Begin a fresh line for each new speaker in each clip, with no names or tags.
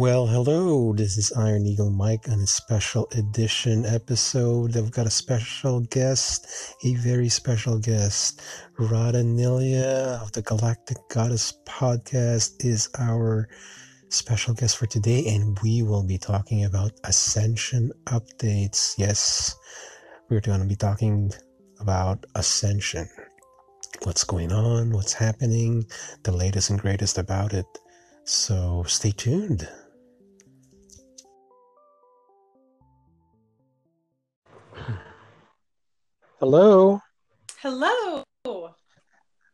Well, hello. This is Iron Eagle Mike on a special edition episode. I've got a special guest, a very special guest. Radha Nilia of the Galactic Goddess podcast is our special guest for today, and we will be talking about Ascension updates. Yes, we're going to be talking about Ascension. What's going on, what's happening, the latest and greatest about it. So stay tuned. Hello.
Hello.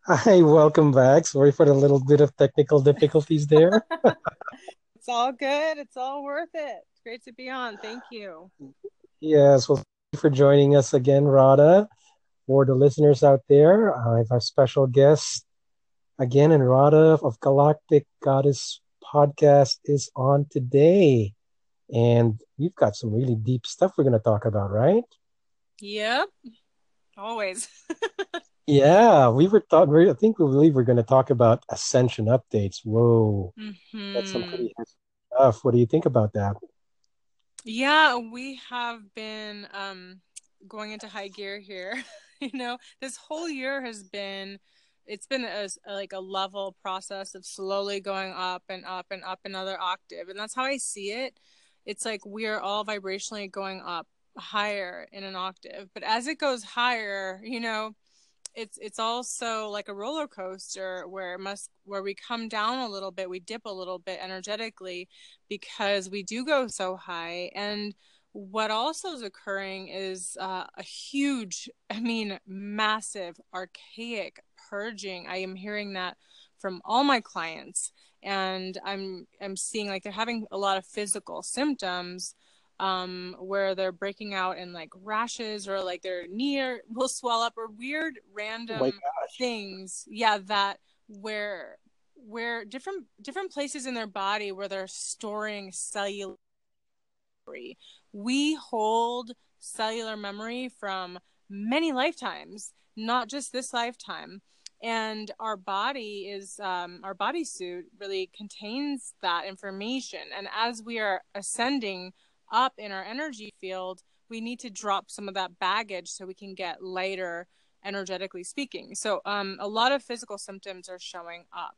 Hi, welcome back. Sorry for the little bit of technical difficulties there.
it's all good. It's all worth it. It's great to be on. Thank you.
Yes, well, thank you for joining us again, Radha. For the listeners out there, I have a special guest again, and Radha of Galactic Goddess podcast is on today. And we've got some really deep stuff we're going to talk about, right?
Yep. Always.
yeah, we were talking. I think we believe we're going to talk about ascension updates. Whoa, mm-hmm. that's some pretty stuff. What do you think about that?
Yeah, we have been um, going into high gear here. you know, this whole year has been it's been a, like a level process of slowly going up and up and up another octave and that's how i see it it's like we're all vibrationally going up higher in an octave but as it goes higher you know it's it's also like a roller coaster where it must where we come down a little bit we dip a little bit energetically because we do go so high. And what also is occurring is uh, a huge i mean massive archaic purging. I am hearing that from all my clients and i'm i'm seeing like they're having a lot of physical symptoms um, where they're breaking out in like rashes or like their knee will swell up or weird random oh things. Yeah, that where where different different places in their body where they're storing cellular memory. We hold cellular memory from many lifetimes, not just this lifetime. And our body is um, our bodysuit really contains that information. And as we are ascending up in our energy field, we need to drop some of that baggage so we can get lighter energetically speaking. So um, a lot of physical symptoms are showing up.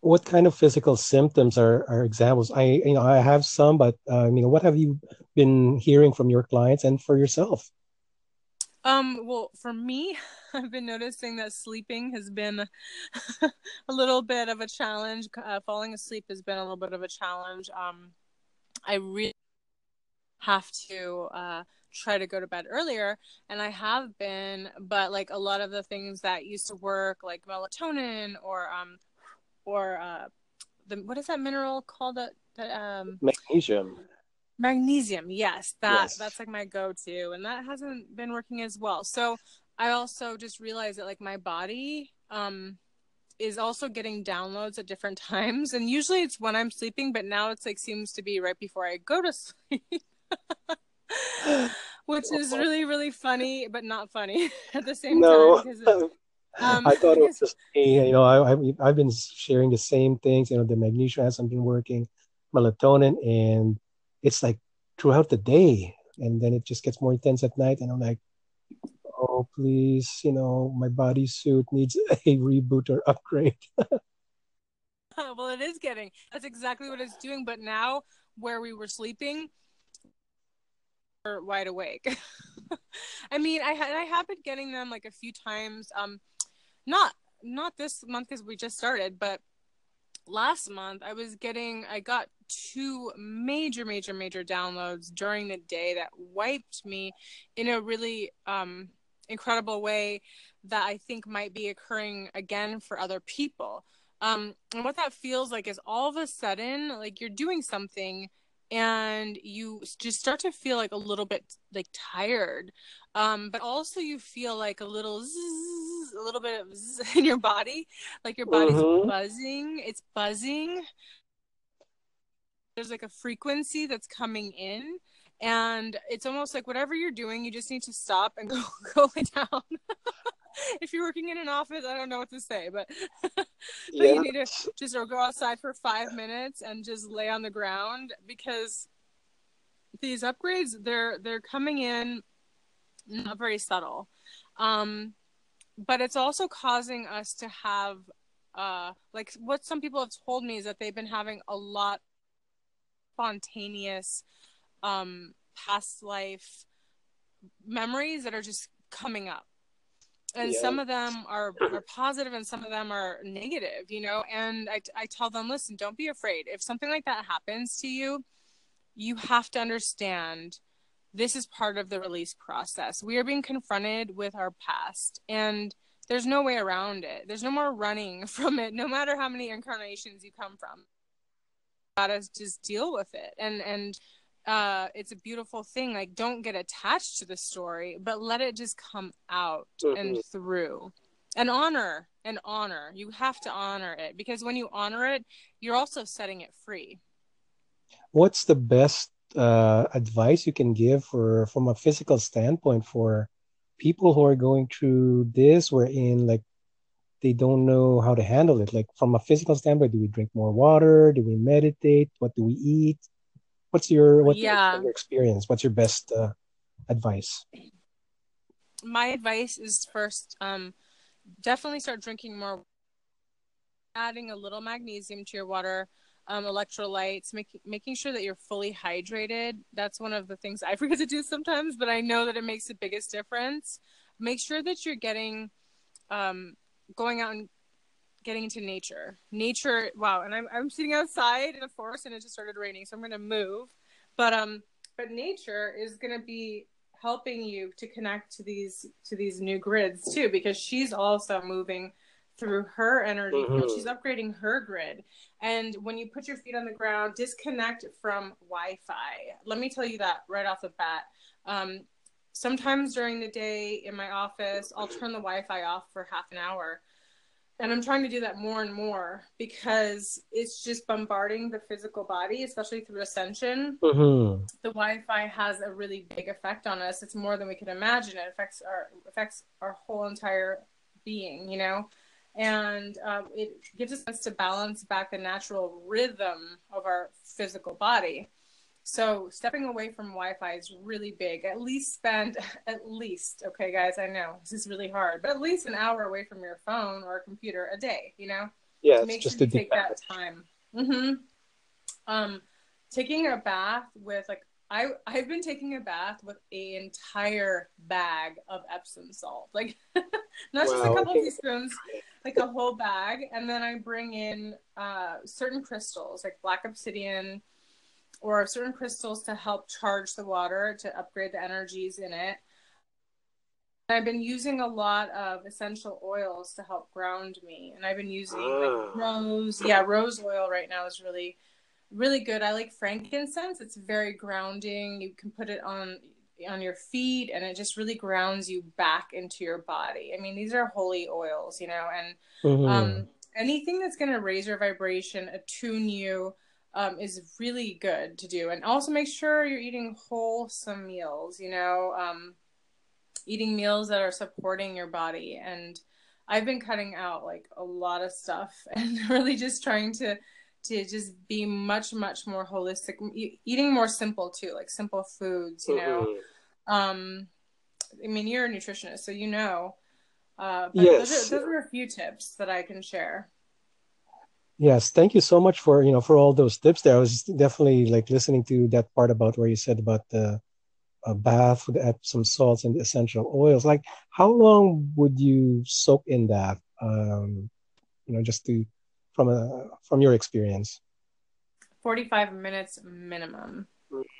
What kind of physical symptoms are, are examples? I you know I have some, but uh, you know what have you been hearing from your clients and for yourself?
Um, well, for me, I've been noticing that sleeping has been a little bit of a challenge. Uh, falling asleep has been a little bit of a challenge. Um, I really have to uh, try to go to bed earlier, and I have been, but like a lot of the things that used to work, like melatonin or um, or uh, the what is that mineral called? That, that um,
magnesium.
Magnesium, yes, that yes. that's like my go-to, and that hasn't been working as well. So I also just realized that like my body um is also getting downloads at different times and usually it's when i'm sleeping but now it's like seems to be right before i go to sleep which is really really funny but not funny at the same no. time
um, I thought it was just me. you know I, I I've been sharing the same things you know the magnesium hasn't been working melatonin and it's like throughout the day and then it just gets more intense at night and I'm like oh please you know my bodysuit needs a reboot or upgrade
well it is getting that's exactly what it's doing but now where we were sleeping wide awake i mean i had i have been getting them like a few times um not not this month because we just started but last month i was getting i got two major major major downloads during the day that wiped me in a really um incredible way that I think might be occurring again for other people. Um, and what that feels like is all of a sudden, like you're doing something and you just start to feel like a little bit like tired. Um, but also you feel like a little zzz, a little bit of in your body, like your body's mm-hmm. buzzing. It's buzzing. There's like a frequency that's coming in and it's almost like whatever you're doing you just need to stop and go go lay down if you're working in an office, I don't know what to say, but, but yeah. you need to just go outside for five minutes and just lay on the ground because these upgrades they're they're coming in not very subtle. Um, but it's also causing us to have uh like what some people have told me is that they've been having a lot spontaneous um past life memories that are just coming up. And yeah. some of them are, are positive and some of them are negative you know? And I, I tell them listen don't be afraid. If something like that happens to you you have to understand this is part of the release process. We are being confronted with our past and there's no way around it. There's no more running from it no matter how many incarnations you come from. Gotta just deal with it. And and uh it's a beautiful thing like don't get attached to the story but let it just come out mm-hmm. and through. And honor and honor. You have to honor it because when you honor it you're also setting it free.
What's the best uh, advice you can give for from a physical standpoint for people who are going through this wherein like they don't know how to handle it? Like from a physical standpoint do we drink more water? Do we meditate? What do we eat what's your what's yeah. your experience? What's your best uh, advice?
My advice is first um definitely start drinking more. Adding a little magnesium to your water um, electrolytes making making sure that you're fully hydrated. That's one of the things i forget to do sometimes but i know that it makes the biggest difference. Make sure that you're getting um, going out and getting into nature. Nature, wow! And I'm I'm sitting outside in a forest, and it just started raining, so I'm gonna move. But um, but nature is gonna be helping you to connect to these to these new grids too, because she's also moving through her energy. Mm-hmm. She's upgrading her grid. And when you put your feet on the ground, disconnect from Wi-Fi. Let me tell you that right off the bat. Um, sometimes during the day in my office, I'll turn the Wi-Fi off for half an hour and I'm trying to do that more and more because it's just bombarding the physical body, especially through ascension. Mm-hmm. The Wi-Fi has a really big effect on us. It's more than we can imagine. It affects our affects our whole entire being, you know, and um, it gives us to balance back the natural rhythm of our physical body. So stepping away from Wi-Fi is really big. At least spend at least, okay guys, I know this is really hard, but at least an hour away from your phone or computer a day, you know?
Yeah, make just
sure to take that time. Mm-hmm. Um taking a bath with like I I've been taking a bath with an entire bag of Epsom salt. Like not wow. just a couple of teaspoons, like a whole bag. And then I bring in uh certain crystals like black obsidian, or certain crystals to help charge the water to upgrade the energies in it. I've been using a lot of essential oils to help ground me, and I've been using like ah. rose. Yeah, rose oil right now is really, really good. I like frankincense. It's very grounding. You can put it on on your feet, and it just really grounds you back into your body. I mean, these are holy oils, you know, and mm-hmm. um, anything that's going to raise your vibration, attune you, um, is really good to do. And also make sure you're eating wholesome meals, you know, um, eating meals that are supporting your body. And I've been cutting out like a lot of stuff and really just trying to to just be much much more holistic eating more simple too like simple foods you know mm-hmm. um i mean you're a nutritionist so you know uh yes. those, are, those are a few tips that i can share
Yes, thank you so much for you know for all those tips there. I was definitely like listening to that part about where you said about the a bath with Epsom salts and essential oils. Like, how long would you soak in that? Um, you know, just to from a from your experience.
Forty five minutes minimum.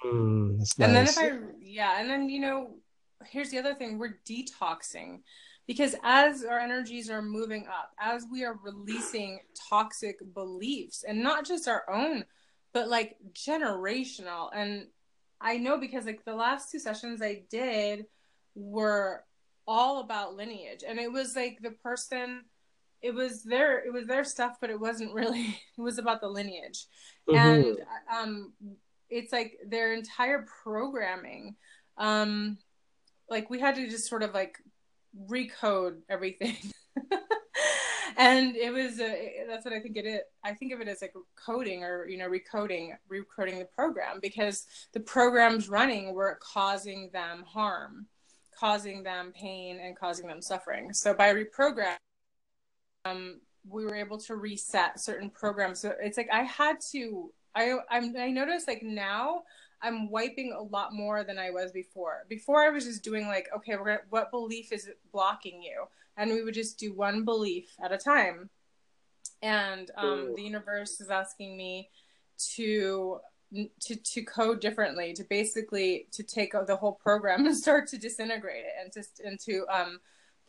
Mm, nice.
And then if I yeah, and then you know, here's the other thing: we're detoxing because as our energies are moving up as we are releasing toxic beliefs and not just our own but like generational. And i know because like the last two sessions i did were all about lineage. And it was like the person it was their it was their stuff but it wasn't really it was about the lineage. Mm-hmm. and um it's like their entire programming um like we had to just sort of like recode everything. and it was a, that's what I think it is. I think of it as like coding or you know recoding, recoding the program because the programs running were causing them harm, causing them pain, and causing them suffering. So by reprogram, um, we were able to reset certain programs. So it's like I had to. I I'm, I noticed like now I'm wiping a lot more than I was before. Before I was just doing like, okay, we're gonna, what belief is blocking you? And we would just do one belief at a time. And um, the universe is asking me to to to code differently, to basically to take the whole program and start to disintegrate it, and just and to um,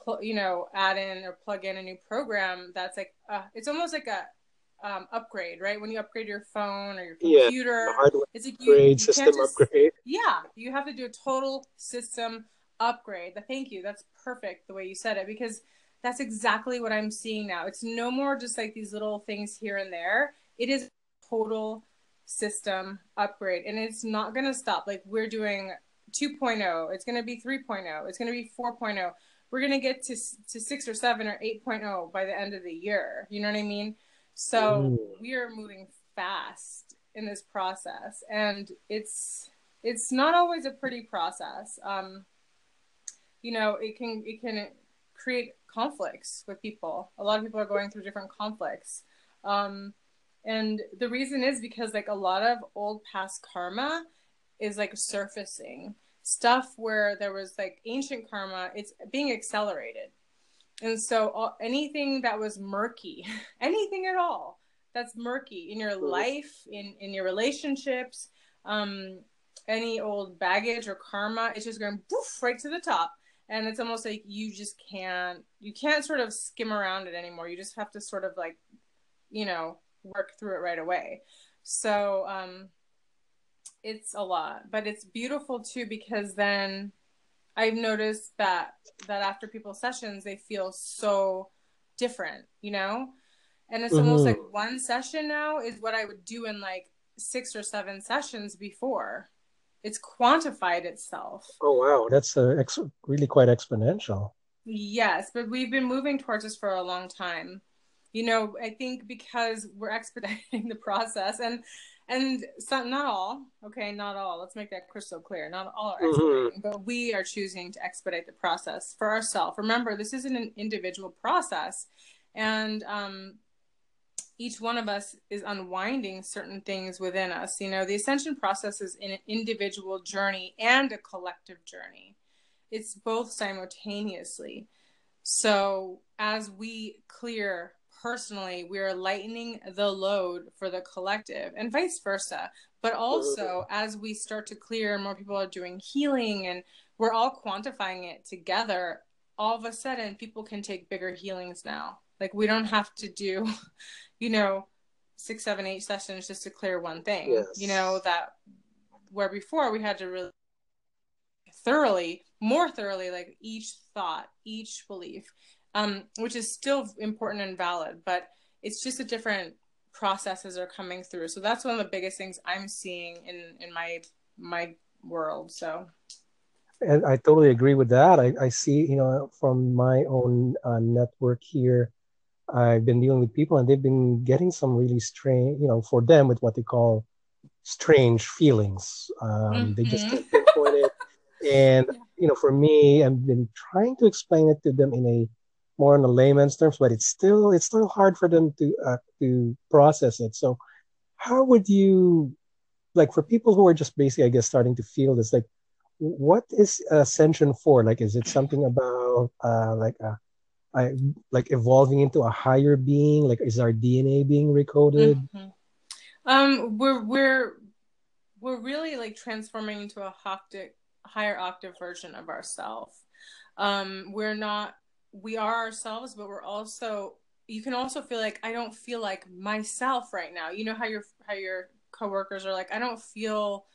pl- you know, add in or plug in a new program that's like uh, it's almost like a um, upgrade, right? When you upgrade your phone or your computer,
yeah, it's like you, you system just, upgrade.
Yeah, you have to do a total system upgrade. Thank you. That's perfect the way you said it because that's exactly what I'm seeing now. It's no more just like these little things here and there. It is total system upgrade and it's not going to stop. Like we're doing 2.0, it's going to be 3.0, it's going to be 4.0. We're going to get to to 6 or 7 or 8.0 by the end of the year. You know what I mean? So Ooh. we are moving fast in this process, and it's it's not always a pretty process. Um, you know, it can it can create conflicts with people. A lot of people are going through different conflicts. Um, and the reason is because like a lot of old past karma is like surfacing stuff where there was like ancient karma it's being accelerated and so all, anything that was murky, anything at all that's murky in your life, in in your relationships, um, any old baggage or karma, it's just going poof right to the top. And it's almost like you just can't you can't sort of skim around it anymore. You just have to sort of like, you know, work through it right away. So um it's a lot, but it's beautiful too because then I've noticed that that after people's sessions they feel so different, you know? And it's mm-hmm. almost like one session now is what I would do in like six or seven sessions before. It's quantified itself.
Oh wow, that's a ex- really quite exponential.
Yes, but we've been moving towards this for a long time. You know, I think because we're expediting the process and and some, not all okay not all. Let's make that crystal clear. Not all are expediting mm-hmm. but we are choosing to expedite the process for ourselves. Remember this isn't an individual process. And um, each one of us is unwinding certain things within us. You know the ascension process is an individual journey and a collective journey. It's both simultaneously. So as we clear personally, we are lightening the load for the collective and vice versa. But also, as we start to clear, more people are doing healing and we're all quantifying it together. All of a sudden, people can take bigger healings now. Like, we don't have to do, you know, six, seven, eight sessions just to clear one thing. Yes. You know, that where before we had to really thoroughly, more thoroughly, like each thought, each belief um, which is still important and valid, but it's just a different processes are coming through. So that's one of the biggest things I'm seeing in in my my world. So.
And I totally agree with that. I, I see, you know, from my own uh, network here, I've been dealing with people and they've been getting some really strange, you know, for them with what they call strange feelings. Um, mm-hmm. They just can't pinpoint it. And, you know, for me, I've been trying to explain it to them in a more in the layman's terms, but it's still it's still hard for them to uh, to process it. So, how would you like for people who are just basically, I guess, starting to feel this? Like, what is ascension for? Like, is it something about uh, like a I, like evolving into a higher being? Like, is our DNA being recoded?
Mm-hmm. Um, we're we're we're really like transforming into a octave, higher octave version of ourselves. Um, we're not we are ourselves, but we're also you can also feel like I don't feel like myself right now. You know how your how your coworkers are like, I don't feel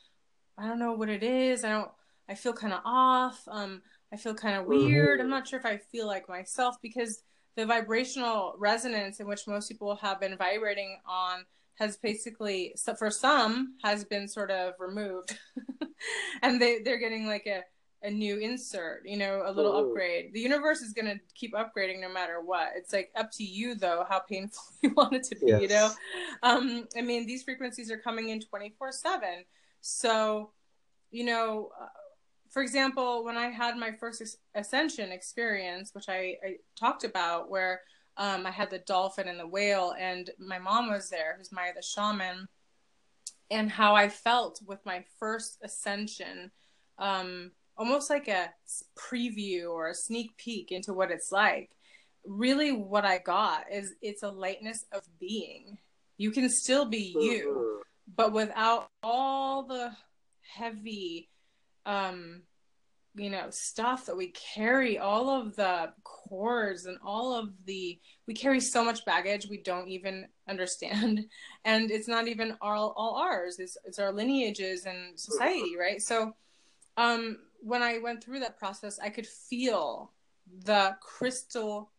I don't know what it is. I don't I feel kind of off. Um I feel kind of weird. Mm-hmm. I'm not sure if I feel like myself because the vibrational resonance in which most people have been vibrating on has basically for some has been sort of removed and they they're getting like a a new insert, you know, a little
Mhm.
upgrade. The universe is going to keep upgrading no matter what. It's like up to you though how painful you want it to be, you know. Um I mean these frequencies are coming in 24/7. So, you know, uh, for example, when I had my first ascension experience, which I, I talked about, where um, I had the dolphin and the whale, and my mom was there, who's Maya the shaman, and how I felt with my first ascension, um, almost like a preview or a sneak peek into what it's like. Really, what I got is it's a lightness of being. You can still be you
Mhm.
but without all the heavy um you know stuff that we carry all of the cords and all of the we carry so much baggage we don't even understand and it's not even all, all ours it's, it's our lineages and society right so um when i went through that process i could feel the crystal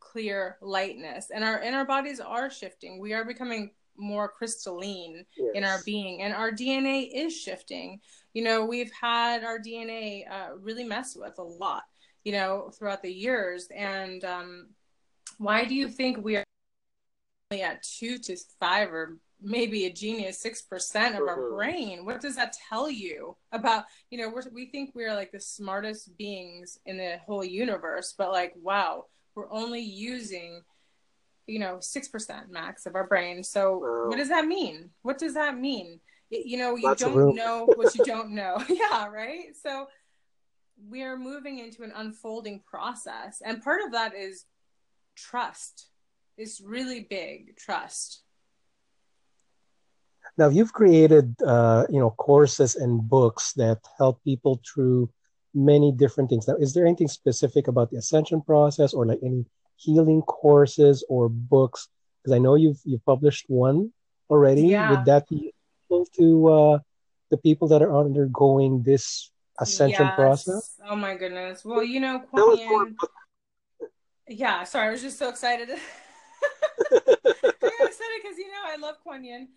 clear lightness. And our our bodies are shifting. We are becoming more crystalline in our being and our dna is shifting. You know we've had our dna uh, really messed with a lot you know throughout the years. And um, why do you think we are only at two to five or maybe a genius six percent of our
Mhm.
brain. What does that tell you about you know we're, we think we're like the smartest beings in the whole universe but like wow we're only using you know 6% max of our brain. So
Wow.
what does that mean? What does that mean? It- you know you
Lots
don't know what you don't know. Yeah right? So we are moving into an unfolding process and part of that is trust. It's really big trust
Now you've created, uh, you know, courses and books that help people through many different things. Now, is there anything specific about the ascension process, or like any healing courses or books? Because I know you've you've published one already.
Yeah.
Would that be useful to uh, the people that are undergoing this ascension
Yes.
process?
oh my goodness well you know Kuan Yin- yeah sorry i was just so excited I got excited because you know I love Kuan Yin,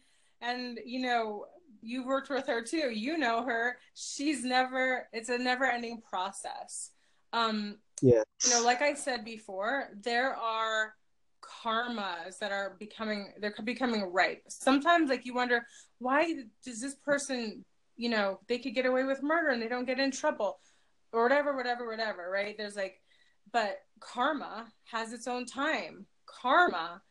and you know you've worked with her too. You know her. She's never. It's a never-ending process. Um,
Yes.
you know, like I said before, there are karmas that are becoming they're becoming ripe. Sometimes, like you wonder, why does this person, you know, they could get away with murder and they don't get in trouble, or whatever, whatever, whatever. Right? There's like, but karma has its own time. Karma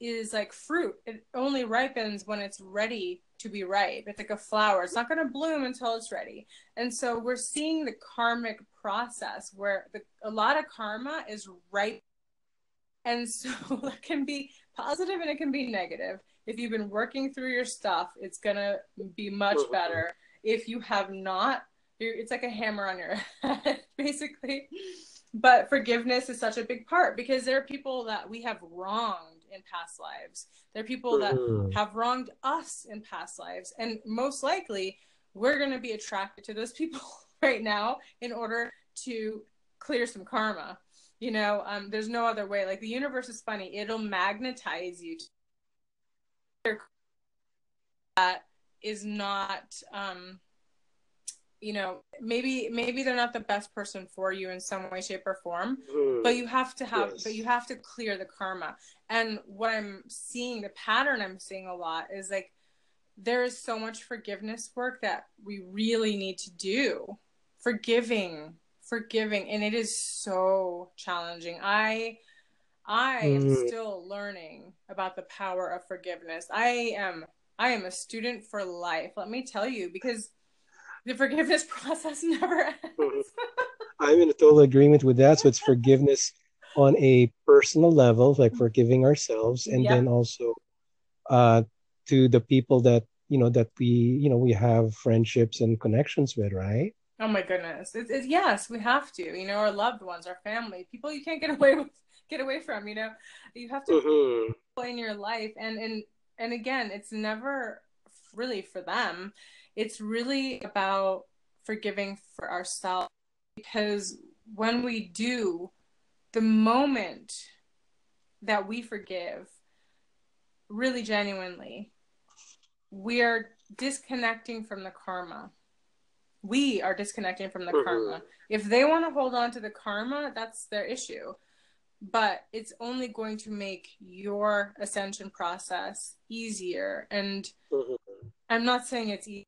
is like fruit. It only ripens when it's ready to be ripe. It's like a flower. It's not going to bloom until it's ready. And so we're seeing the karmic process where the, a lot of karma is ripe. And so it can be positive and it can be negative. If you've been working through your stuff, it's going to be much better. If you have not, you're, it's like a hammer on your head, basically. But forgiveness is such a big part because there are people that we have wronged in past lives. There are people that
Mhm.
have wronged us in past lives. And most likely, we're going to be attracted to those people right now in order to clear some karma. You know, um, there's no other way. Like the universe is funny, it'll magnetize you to that is not um you know maybe maybe they're not the best person for you in some way shape or form
Mhm.
but you have to have
Yes.
but you have to clear the karma and what i'm seeing the pattern i'm seeing a lot is like there is so much forgiveness work that we really need to do forgiving forgiving and it is so challenging i i am
Mm.
still learning about the power of forgiveness i am i am a student for life let me tell you because the forgiveness process never ends.
I'm in a total agreement with that. So it's forgiveness on a personal level, like forgiving ourselves, and
Yep.
then also uh, to the people that you know that we you know we have friendships and connections with, right?
Oh my goodness! It's, it's yes, we have to. You know, our loved ones, our family, people you can't get away with, get away from. You know, you have to
Mhm.
play in your life, and and and again, it's never really for them. It's really about forgiving for ourselves because when we do, the moment that we forgive, really genuinely, we are disconnecting from the karma we are disconnecting from the mm-hmm. karma. If they want to hold on to the karma, that's their issue. But it's only going to make your ascension process easier. And mm-hmm. I'm not saying it's easy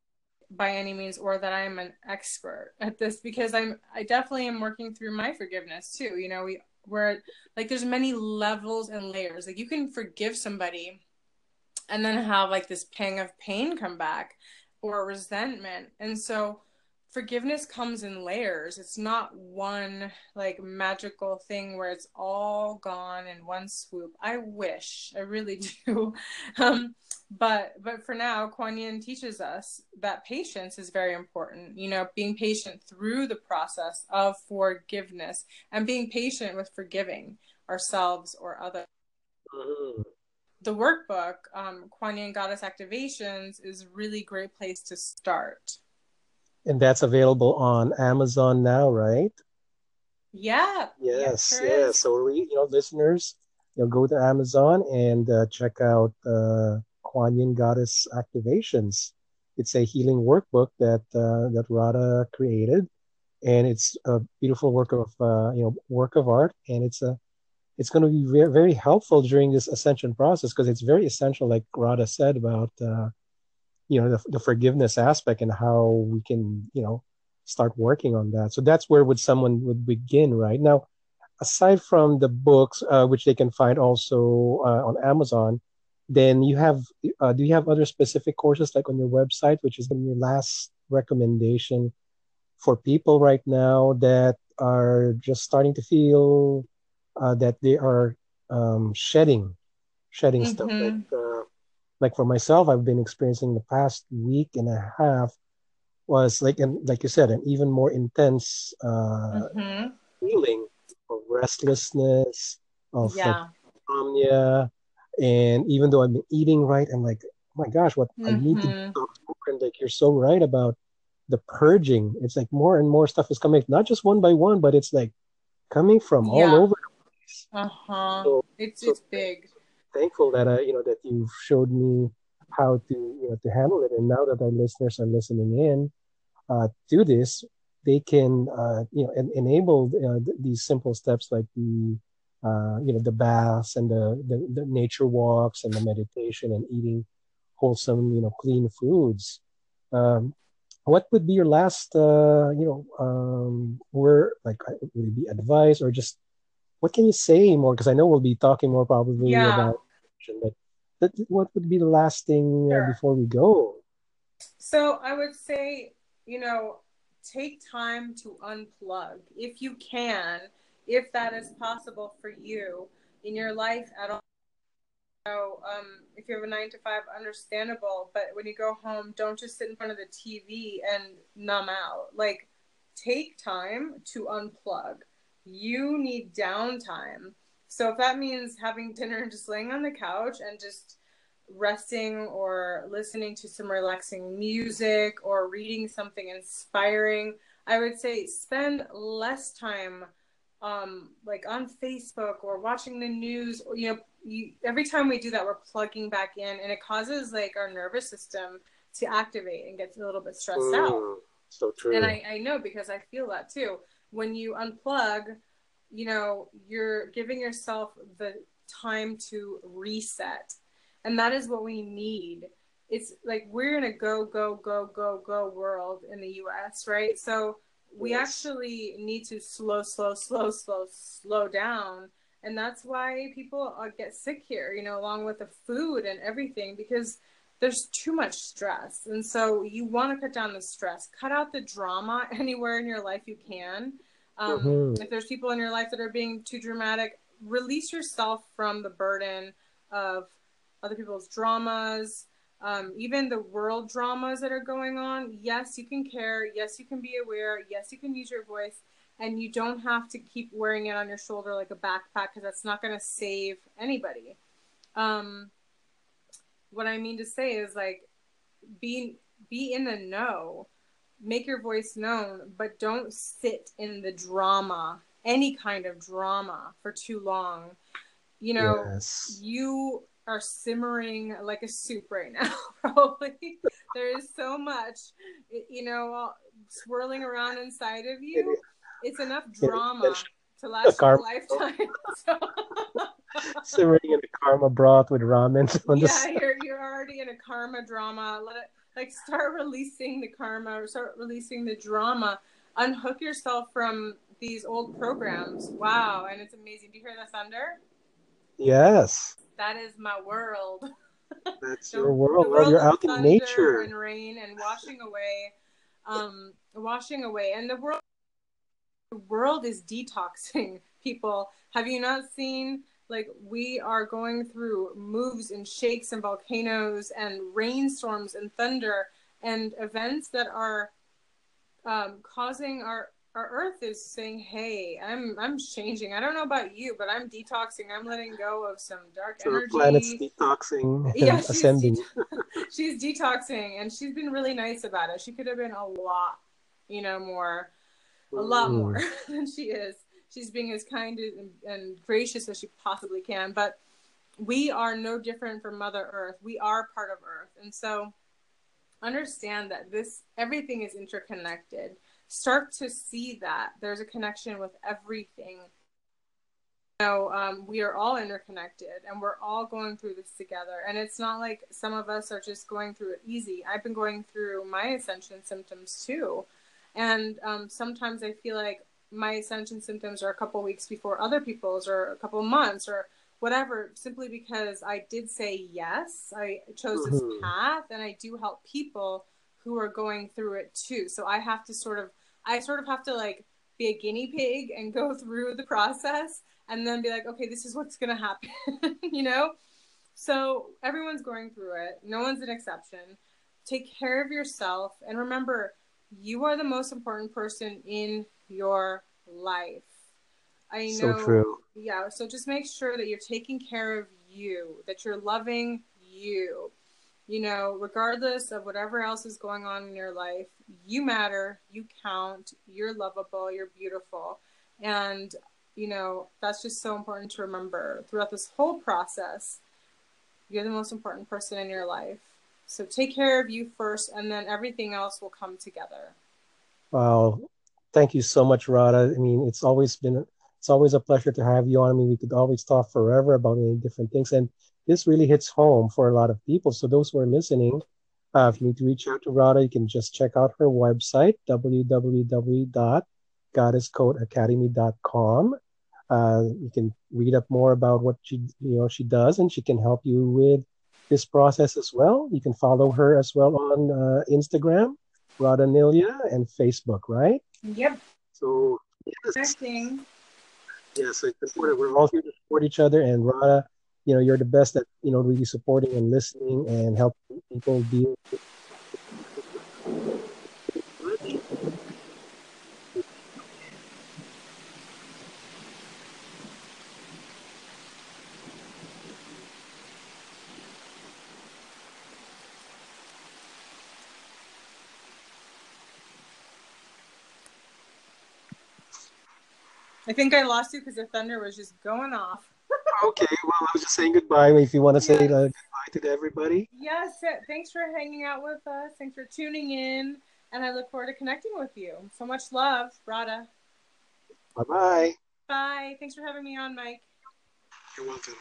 by any means or that I'm an expert at this because I'm I definitely am working through my forgiveness too. You know, we we're like there's many levels and layers. Like you can forgive somebody and then have like this pang of pain come back or resentment. And so forgiveness comes in layers. It's not one like magical thing where it's all gone in one swoop. I wish, I really do. um, but but for now, Kuan Yin teaches us that patience is very important. You know, being patient through the process of forgiveness and being patient with forgiving ourselves or others. Mm-hmm. The workbook, um, Kuan Yin Goddess Activations, is a really great place to start
and that's available on Amazon now, right?
Yeah.
Yes. Yes. Yeah. So we, you know, listeners, you know, go to Amazon and uh, check out uh, Kuan Yin Goddess Activations. It's a healing workbook that uh, that Radha created, and it's a beautiful work of uh, you know work of art, and it's a it's going to be very, very helpful during this ascension process because it's very essential, like Radha said about uh, you know the, the forgiveness aspect and how we can you know start working on that so that's where would someone would begin right now aside from the books uh, which they can find also uh, on amazon then you have uh, do you have other specific courses like on your website which is your last recommendation for people right now that are just starting to feel uh, that they are um, shedding shedding mm-hmm. stuff like uh, like for myself i've been experiencing the past week and a half was like and like you said an even more intense uh mm-hmm. feeling of restlessness of yeah. insomnia and even though i've been eating right i'm like oh my gosh what mm-hmm. i need to mm-hmm. do and like you're so right about the purging it's like more and more stuff is coming not just one by one but it's like coming from yeah. all over the place
uh-huh so, it's so, it's big
thankful that I, you know, that you showed me how to, you know, to handle it. And now that our listeners are listening in uh, to this, they can, uh, you know, en- enable uh, these simple steps like the, uh, you know, the baths and the, the, the nature walks and the meditation and eating wholesome, you know, clean foods. Um, what would be your last, uh, you know, um, like would it be advice or just what can you say more? Because I know we'll be talking more probably yeah. about, but that, what would be the last thing uh, sure. uh, before we go?
So I would say, you know, take time to unplug if you can, if that is possible for you in your life at all. You know, um, if you have a nine to five, understandable. But when you go home, don't just sit in front of the TV and numb out. Like, take time to unplug you need downtime. So if that means having dinner and just laying on the couch and just resting or listening to some relaxing music or reading something inspiring, I would say spend less time um, like on Facebook or watching the news. Or, you know, you, every time we do that, we're plugging back in, and it causes like our nervous system to activate and gets a little bit stressed mm, out.
So true.
And I, I know because I feel that too when you unplug, you know, you're giving yourself the time to reset. And that is what we need. It's like we're in a go, go, go, go, go world in the US, right? So we yes. actually need to slow, slow, slow, slow, slow down. And that's why people uh, get sick here, you know, along with the food and everything, because there's too much stress. And so you want to cut down the stress, cut out the drama anywhere in your life you can. Um, mm-hmm. If there's people in your life that are being too dramatic, release yourself from the burden of other people's dramas, um, even the world dramas that are going on. Yes, you can care. Yes, you can be aware. Yes, you can use your voice. And you don't have to keep wearing it on your shoulder like a backpack because that's not going to save anybody. Um, what I mean to say is like be be in the know, make your voice known, but don't sit in the drama, any kind of drama for too long. You know, yes. you are simmering like a soup right now. Probably there is so much, you know, swirling around inside of you. It's enough drama to last a lifetime. So.
Simmering in a karma broth with ramen.
yeah, you're you're already in a karma drama. Let it like start releasing the karma or start releasing the drama. Unhook yourself from these old programs. Wow, and it's amazing. Do you hear the thunder?
Yes.
That is my world.
That's your world. world you're out in nature
and rain and washing away, um, washing away, and the world. The world is detoxing people. Have you not seen? Like we are going through moves and shakes and volcanoes and rainstorms and thunder and events that are um, causing our our earth is saying hey i'm i'm changing. I don't know about you but i'm detoxing. I'm letting go of some dark so energy.
The planet's detoxing
yeah she's ascending. de- she's detoxing and she's been really nice about it. She could have been a lot you know more a lot mm. more than she is she's being as kind and, and gracious as she possibly can but we are no different from mother earth we are part of earth and so understand that this everything is interconnected start to see that there's a connection with everything. You know, um, we are all interconnected and we're all going through this together. And it's not like some of us are just going through it easy. I've been going through my ascension symptoms too. And um, sometimes I feel like my ascension symptoms are a couple weeks before other people's or a couple months or whatever simply because I did say yes. I chose this mm-hmm. path and I do help people who are going through it too. So I have to sort of I sort of have to like be a guinea pig and go through the process and then be like, okay, this is what's going to happen, you know? So everyone's going through it. No one's an exception. Take care of yourself. And remember, you are the most important person in your life. I know. So true. Yeah. So just make sure that you're taking care of you, that you're loving you you know, regardless of whatever else is going on in your life, you matter, you count, you're lovable, you're beautiful. And, you know, that's just so important to remember throughout this whole process. You're the most important person in your life. So take care of you first, and then everything else will come together.
Wow. Thank you so much, Radha. I mean, it's always been it's always a pleasure to have you on. I mean, we could always talk forever about many different things. And this really hits home for a lot of people. So those who are listening, uh, if you need to reach out to Radha, you can just check out her website, www.goddesscodeacademy.com. Uh, you can read up more about what she, you know, she does, and she can help you with this process as well. You can follow her as well on uh, Instagram, Radha Nilia, and Facebook, right?
Yep.
So yes, yes, it's important. We're all here to support each other, and Radha you know you're the best at you know really supporting and listening and helping people deal with
I think I lost you because the thunder was just going off
okay, well, I was just saying goodbye. If you want to say uh, goodbye to everybody.
Yes, thanks for hanging out with us. Thanks for tuning in. And I look forward to connecting with you. So much love, Radha.
Bye bye.
Bye. Thanks for having me on, Mike.
You're welcome.